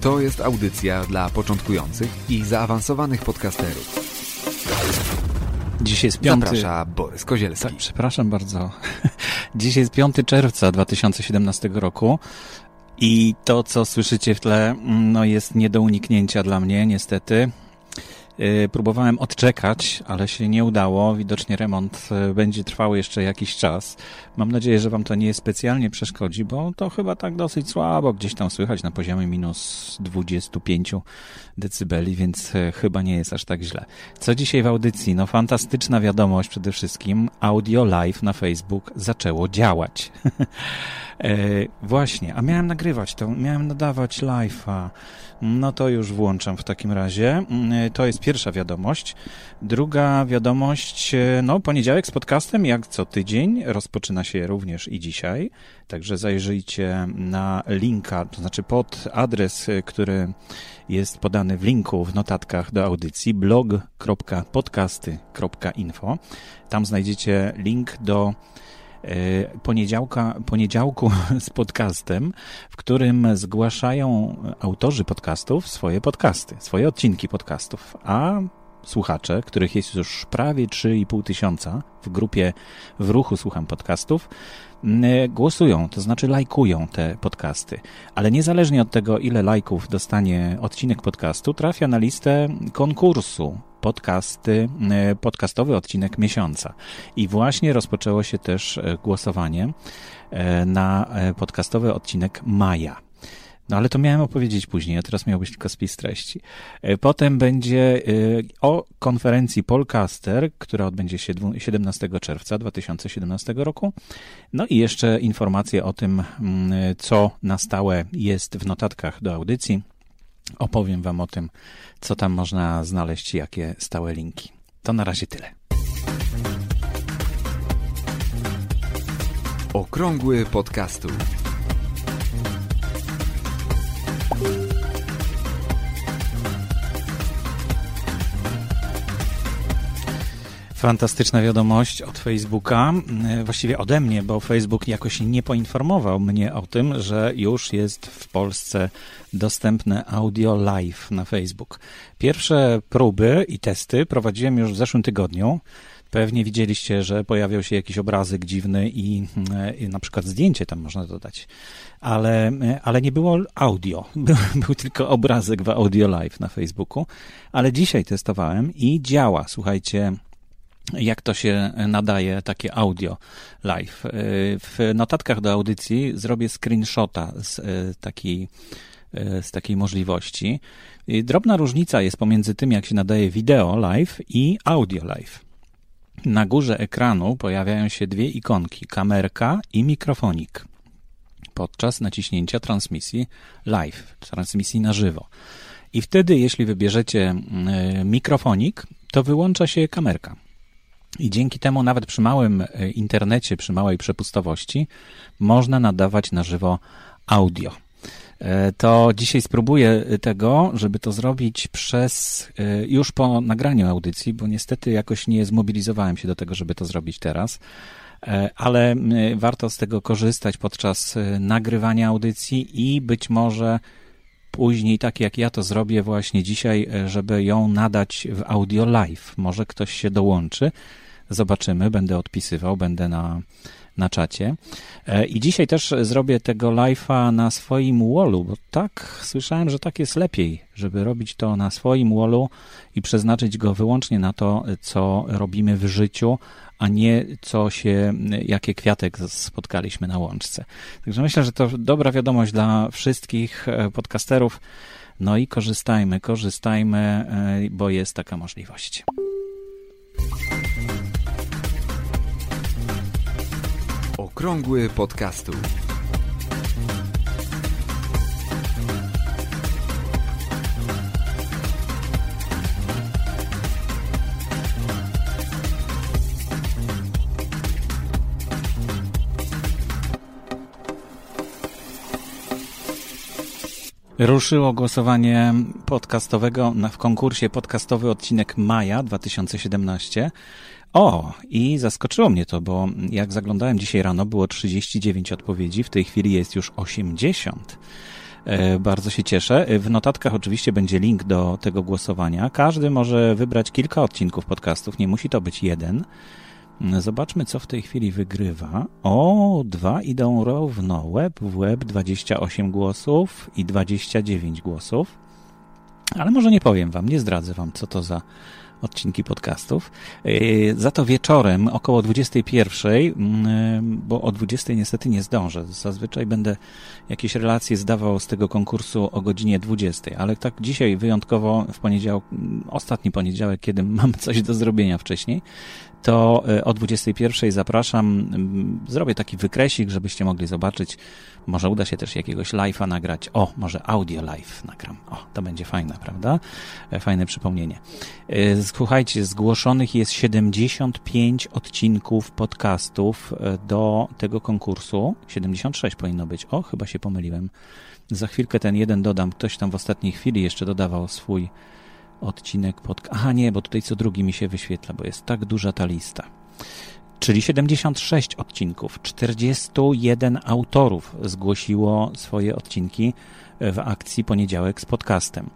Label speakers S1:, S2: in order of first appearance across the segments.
S1: To jest audycja dla początkujących i zaawansowanych podcasterów.
S2: Dzisiaj jest piąty...
S1: Zaprasza Borys Kozielski.
S2: Tak, przepraszam bardzo. Dzisiaj jest 5 czerwca 2017 roku i to, co słyszycie w tle, no jest nie do uniknięcia dla mnie, niestety. Yy, próbowałem odczekać, ale się nie udało. Widocznie remont yy, będzie trwał jeszcze jakiś czas. Mam nadzieję, że Wam to nie specjalnie przeszkodzi, bo to chyba tak dosyć słabo gdzieś tam słychać na poziomie minus 25 decybeli, więc yy, chyba nie jest aż tak źle. Co dzisiaj w audycji? No fantastyczna wiadomość przede wszystkim. Audio live na Facebook zaczęło działać. E, właśnie, a miałem nagrywać to, miałem nadawać live'a. No to już włączam w takim razie. E, to jest pierwsza wiadomość. Druga wiadomość, e, no poniedziałek z podcastem, jak co tydzień, rozpoczyna się również i dzisiaj. Także zajrzyjcie na linka, to znaczy pod adres, e, który jest podany w linku w notatkach do audycji blog.podcasty.info. Tam znajdziecie link do poniedziałka, poniedziałku z podcastem, w którym zgłaszają autorzy podcastów swoje podcasty, swoje odcinki podcastów, a słuchacze, których jest już prawie 3,5 tysiąca w grupie w ruchu Słucham Podcastów, głosują, to znaczy lajkują te podcasty. Ale niezależnie od tego, ile lajków dostanie odcinek podcastu, trafia na listę konkursu podcasty, podcastowy odcinek miesiąca. I właśnie rozpoczęło się też e, głosowanie e, na e, podcastowy odcinek maja. No ale to miałem opowiedzieć później, a teraz miał być tylko spis treści. E, potem będzie e, o konferencji Polcaster, która odbędzie się 17 czerwca 2017 roku. No i jeszcze informacje o tym, mm, co na stałe jest w notatkach do audycji. Opowiem Wam o tym, co tam można znaleźć, jakie stałe linki. To na razie tyle.
S1: Okrągły podcastu.
S2: Fantastyczna wiadomość od Facebooka, e, właściwie ode mnie, bo Facebook jakoś nie poinformował mnie o tym, że już jest w Polsce dostępne audio live na Facebook. Pierwsze próby i testy prowadziłem już w zeszłym tygodniu. Pewnie widzieliście, że pojawiał się jakiś obrazek dziwny i, e, i na przykład zdjęcie tam można dodać, ale, e, ale nie było audio. Był, był tylko obrazek w audio live na Facebooku, ale dzisiaj testowałem i działa. Słuchajcie, jak to się nadaje, takie audio live. E, w notatkach do audycji zrobię screenshota z takiej, z takiej możliwości. Drobna różnica jest pomiędzy tym, jak się nadaje wideo live i audio live. Na górze ekranu pojawiają się dwie ikonki, kamerka i mikrofonik podczas naciśnięcia transmisji live, transmisji na żywo. I wtedy, jeśli wybierzecie e, mikrofonik, to wyłącza się kamerka. I dzięki temu, nawet przy małym e, internecie, przy małej przepustowości, można nadawać na żywo audio. E, to dzisiaj spróbuję tego, żeby to zrobić przez e, już po nagraniu audycji, bo niestety jakoś nie zmobilizowałem się do tego, żeby to zrobić teraz. E, ale warto z tego korzystać podczas nagrywania audycji i być może później, tak jak ja to zrobię właśnie dzisiaj, żeby ją nadać w audio live. Może ktoś się dołączy. Zobaczymy, będę odpisywał, będę na, na czacie. E, I dzisiaj też zrobię tego live'a na swoim wallu, bo tak słyszałem, że tak jest lepiej, żeby robić to na swoim wallu i przeznaczyć go wyłącznie na to, co robimy w życiu, a nie co się, jakie kwiatek spotkaliśmy na łączce. Także myślę, że to dobra wiadomość dla wszystkich e, podcasterów. No i korzystajmy, korzystajmy, e, bo jest taka możliwość.
S1: Okrągły podcastu.
S2: Ruszyło głosowanie podcastowego w konkursie podcastowy odcinek maja 2017. O, i zaskoczyło mnie to, bo jak zaglądałem dzisiaj rano, było 39 odpowiedzi, w tej chwili jest już 80. E, bardzo się cieszę. W notatkach oczywiście będzie link do tego głosowania. Każdy może wybrać kilka odcinków podcastów, nie musi to być jeden. Zobaczmy, co w tej chwili wygrywa. O, dwa idą równo. Web w web 28 głosów i 29 głosów. Ale może nie powiem wam, nie zdradzę wam, co to za odcinki podcastów. Yy, za to wieczorem około 21, yy, bo o 20 niestety nie zdążę. Zazwyczaj będę jakieś relacje zdawał z tego konkursu o godzinie 20, ale tak dzisiaj wyjątkowo w poniedziałek, ostatni poniedziałek, kiedy mam coś do zrobienia wcześniej, to e, o 21 zapraszam. Zrobię taki wykresik, żebyście mogli zobaczyć. Może uda się też jakiegoś live'a nagrać. O, może audio live nagram. O, to będzie fajne, prawda? E, fajne przypomnienie. E, słuchajcie, zgłoszonych jest 75 odcinków podcastów do tego konkursu. 76 powinno być. O, chyba się pomyliłem. Za chwilkę ten jeden dodam. Ktoś tam w ostatniej chwili jeszcze dodawał swój odcinek pod... Aha, nie, bo tutaj co drugi mi się wyświetla, bo jest tak duża ta lista. Czyli 76 odcinków, 41 autorów zgłosiło swoje odcinki w akcji Poniedziałek z podcastem.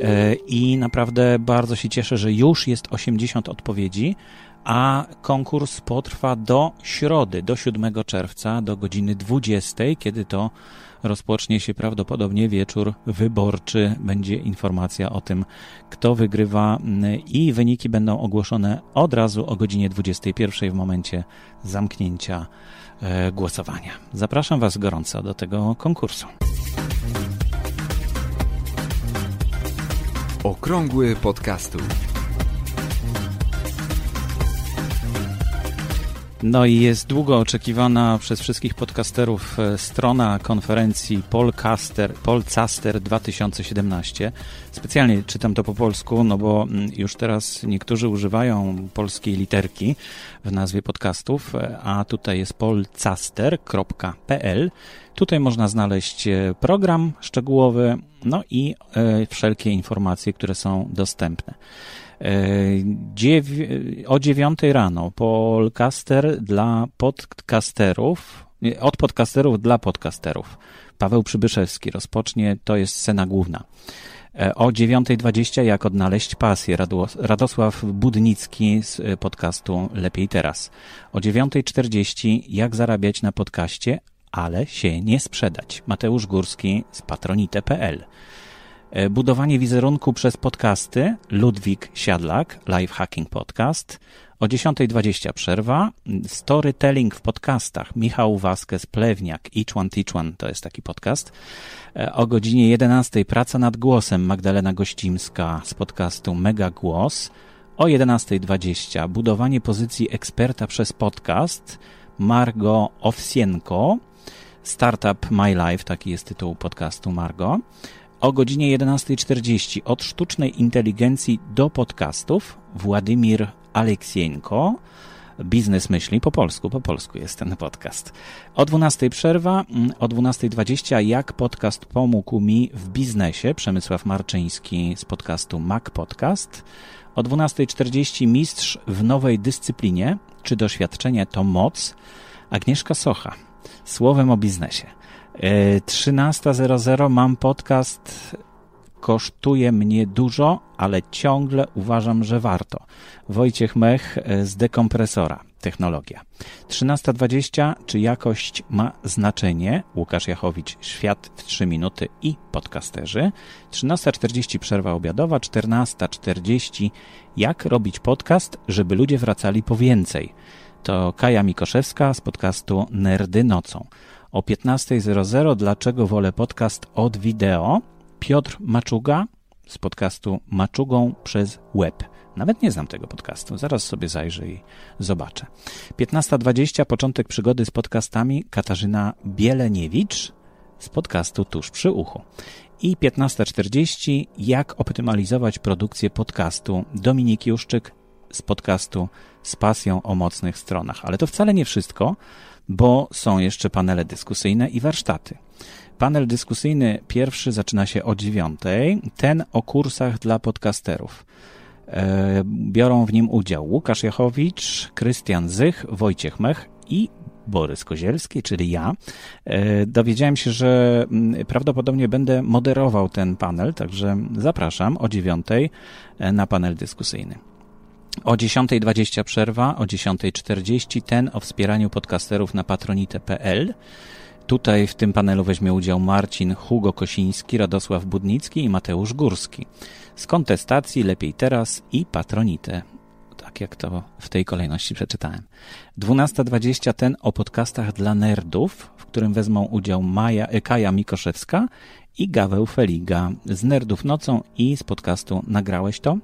S2: E, I naprawdę bardzo się cieszę, że już jest 80 odpowiedzi, a konkurs potrwa do środy, do 7 czerwca, do godziny 20, kiedy to rozpocznie się prawdopodobnie wieczór wyborczy. Będzie informacja o tym, kto wygrywa i wyniki będą ogłoszone od razu o godzinie 21 w momencie zamknięcia e, głosowania. Zapraszam Was gorąco do tego konkursu.
S1: Okrągły podcastu.
S2: No i jest długo oczekiwana przez wszystkich podcasterów e, strona konferencji Polcaster, Polcaster 2017. Specjalnie czytam to po polsku, no bo mm, już teraz niektórzy używają polskiej literki w nazwie podcastów, e, a tutaj jest polcaster.pl. Tutaj można znaleźć e, program szczegółowy, no i wszelkie informacje, które są dostępne. O dziewiątej rano Polcaster dla podcasterów, od podcasterów dla podcasterów. Paweł Przybyszewski rozpocznie, to jest scena główna. E, o 9.20 jak odnaleźć pasję Radosław Budnicki z e, podcastu Lepiej Teraz. O 9.40 jak zarabiać na podcaście, ale się nie sprzedać. Mateusz Górski z patronite.pl. E, budowanie wizerunku przez podcasty. Ludwik Siadlak, Live Hacking Podcast. O 10.20 przerwa. Storytelling w podcastach. Michał Vasquez Plewniak, Each One Teach One, to jest taki podcast. E, o godzinie 11.00 praca nad głosem. Magdalena Gościmska z podcastu Mega Głos. O 11.20 budowanie pozycji eksperta przez podcast. Margo Owsienko. Startup My Life, taki jest tytuł podcastu Margo o godzinie 11.40 od sztucznej inteligencji do podcastów Władimir Aleksienko. Biznes myśli po polsku, po polsku jest ten podcast. O 12 przerwa, mm, o 12.20 jak podcast pomógł mi w biznesie. Przemysław Marczyński z podcastu Mac Podcast. O 12.40 mistrz w nowej dyscyplinie. Czy doświadczenie to moc? Agnieszka Socha. Słowem o biznesie. 13.00 mam podcast. Kosztuje mnie dużo, ale ciągle uważam, że warto. Wojciech Mech e, z dekompresora. Technologia. 13.20. Czy jakość ma znaczenie? Łukasz Jachowicz, Świat w 3 minuty i podcasterzy. 13.40 przerwa obiadowa. 14.40 Jak robić podcast, żeby ludzie wracali po więcej? To Kaja Mikoszewska z podcastu Nerdy Nocą. O 15.00 Dlaczego wolę podcast od wideo? Piotr Maczuga z podcastu Maczugą przez web. Nawet nie znam tego podcastu. Zaraz sobie zajrzę i zobaczę. 15.20 Początek przygody z podcastami Katarzyna Bieleniewicz z podcastu Tuż przy uchu. I 15.40 Jak optymalizować produkcję podcastu Dominik Juszczyk z podcastu Z pasją o mocnych stronach. Ale to wcale nie wszystko, bo są jeszcze panele dyskusyjne i warsztaty. Panel dyskusyjny pierwszy zaczyna się o dziewiątej. Ten o kursach dla podcasterów. E, biorą w nim udział Łukasz Jachowicz, Krystian Zych, Wojciech Mech i Borys Kozielski, czyli ja. E, dowiedziałem się, że mm, prawdopodobnie będę moderował ten panel, także zapraszam o dziewiątej e, na panel dyskusyjny. O 10.20 przerwa, o 10.40 ten o wspieraniu podcasterów na patronite.pl. Tutaj w tym panelu weźmie udział Marcin Hugo Kosiński, Radosław Budnicki i Mateusz Górski. Z kontestacji Lepiej Teraz i Patronite. Tak jak to w tej kolejności przeczytałem. 12.20 ten o podcastach dla nerdów, w którym wezmą udział Maja, Kaja Mikoszewska i Gaweł Feliga z Nerdów Nocą i z podcastu Nagrałeś to?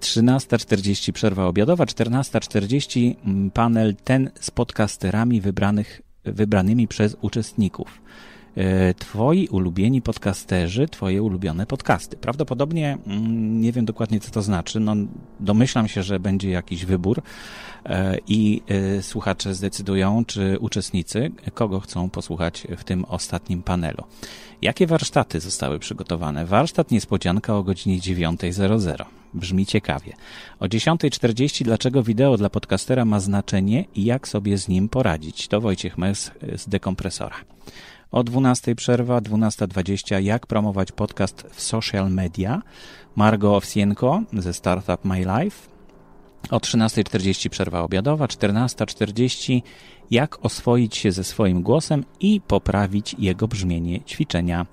S2: 13.40 przerwa obiadowa, 14.40 mm, panel ten z podcasterami wybranych, wybranymi przez uczestników. E, twoi ulubieni podcasterzy, twoje ulubione podcasty. Prawdopodobnie mm, nie wiem dokładnie, co to znaczy. No, domyślam się, że będzie jakiś wybór e, i e, słuchacze zdecydują, czy uczestnicy, kogo chcą posłuchać w tym ostatnim panelu. Jakie warsztaty zostały przygotowane? Warsztat niespodzianka o godzinie 9.00. Brzmi ciekawie. O 10.40 dlaczego wideo dla podcastera ma znaczenie i jak sobie z nim poradzić? To Wojciech Mes z Dekompresora. O 12 przerwa, 12.20 jak promować podcast w social media. Margo Owsienko ze Startup My Life. O 13.40 przerwa obiadowa, 14.40 jak oswoić się ze swoim głosem i poprawić jego brzmienie ćwiczenia.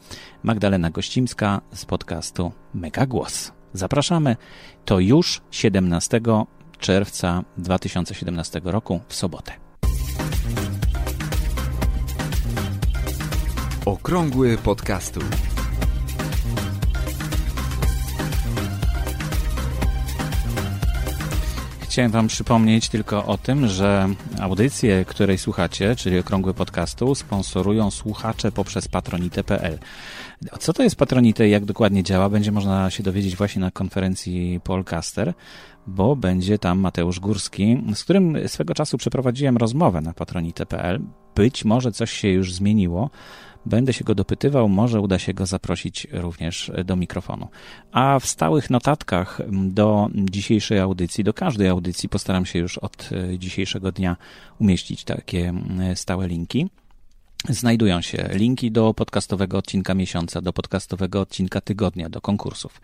S2: Magdalena Gościmska z podcastu Mega Głos. Zapraszamy. To już 17 czerwca 2017 roku w sobotę.
S1: Okrągły podcastu.
S2: Chciałem Wam przypomnieć tylko o tym, że audycję, której słuchacie, czyli Okrągły Podcastu, sponsorują słuchacze poprzez patronite.pl. Co to jest patronite i jak dokładnie działa, będzie można się dowiedzieć właśnie na konferencji Polcaster, bo będzie tam Mateusz Górski, z którym swego czasu przeprowadziłem rozmowę na patronite.pl. Być może coś się już zmieniło, Będę się go dopytywał, może uda się go zaprosić również do mikrofonu. A w stałych notatkach do dzisiejszej audycji, do każdej audycji postaram się już od e, dzisiejszego dnia umieścić takie stałe linki. Znajdują się linki do podcastowego odcinka miesiąca, do podcastowego odcinka tygodnia, do konkursów.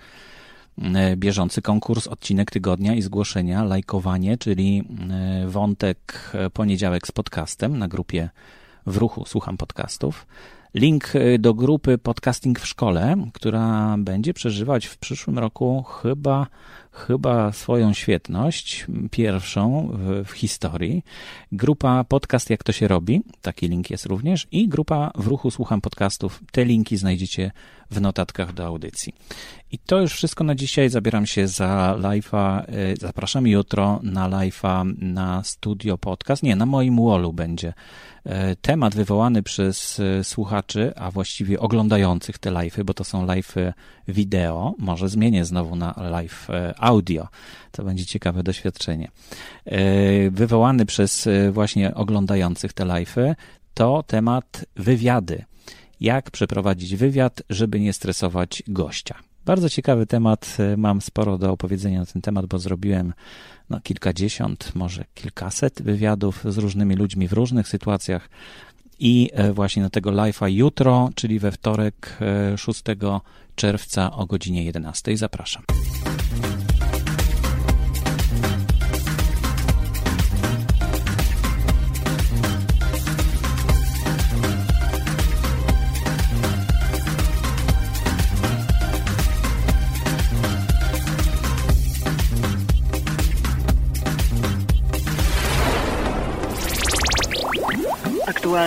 S2: E, bieżący konkurs, odcinek tygodnia i zgłoszenia, lajkowanie, czyli e, wątek poniedziałek z podcastem na grupie w ruchu Słucham Podcastów. Link do grupy Podcasting w Szkole, która będzie przeżywać w przyszłym roku chyba, chyba swoją świetność, pierwszą w, w historii. Grupa Podcast Jak to się robi, taki link jest również, i grupa w ruchu Słucham Podcastów. Te linki znajdziecie w notatkach do audycji. I to już wszystko na dzisiaj. Zabieram się za live'a. Y, zapraszam jutro na live'a na Studio Podcast. Nie, na moim wallu będzie E, temat wywołany przez e, słuchaczy, a właściwie oglądających te live'y, bo to są live'y wideo, może zmienię znowu na live e, audio, to będzie ciekawe doświadczenie. Wywołany przez właśnie oglądających te live'y, to temat wywiady. Jak przeprowadzić wywiad, żeby nie stresować gościa. Bardzo ciekawy temat. Mam sporo do opowiedzenia na ten temat, bo zrobiłem no, kilkadziesiąt, może kilkaset wywiadów z różnymi ludźmi w różnych sytuacjach. I e, właśnie na tego live'a jutro, czyli we wtorek 6 e, czerwca o godzinie 11 zapraszam.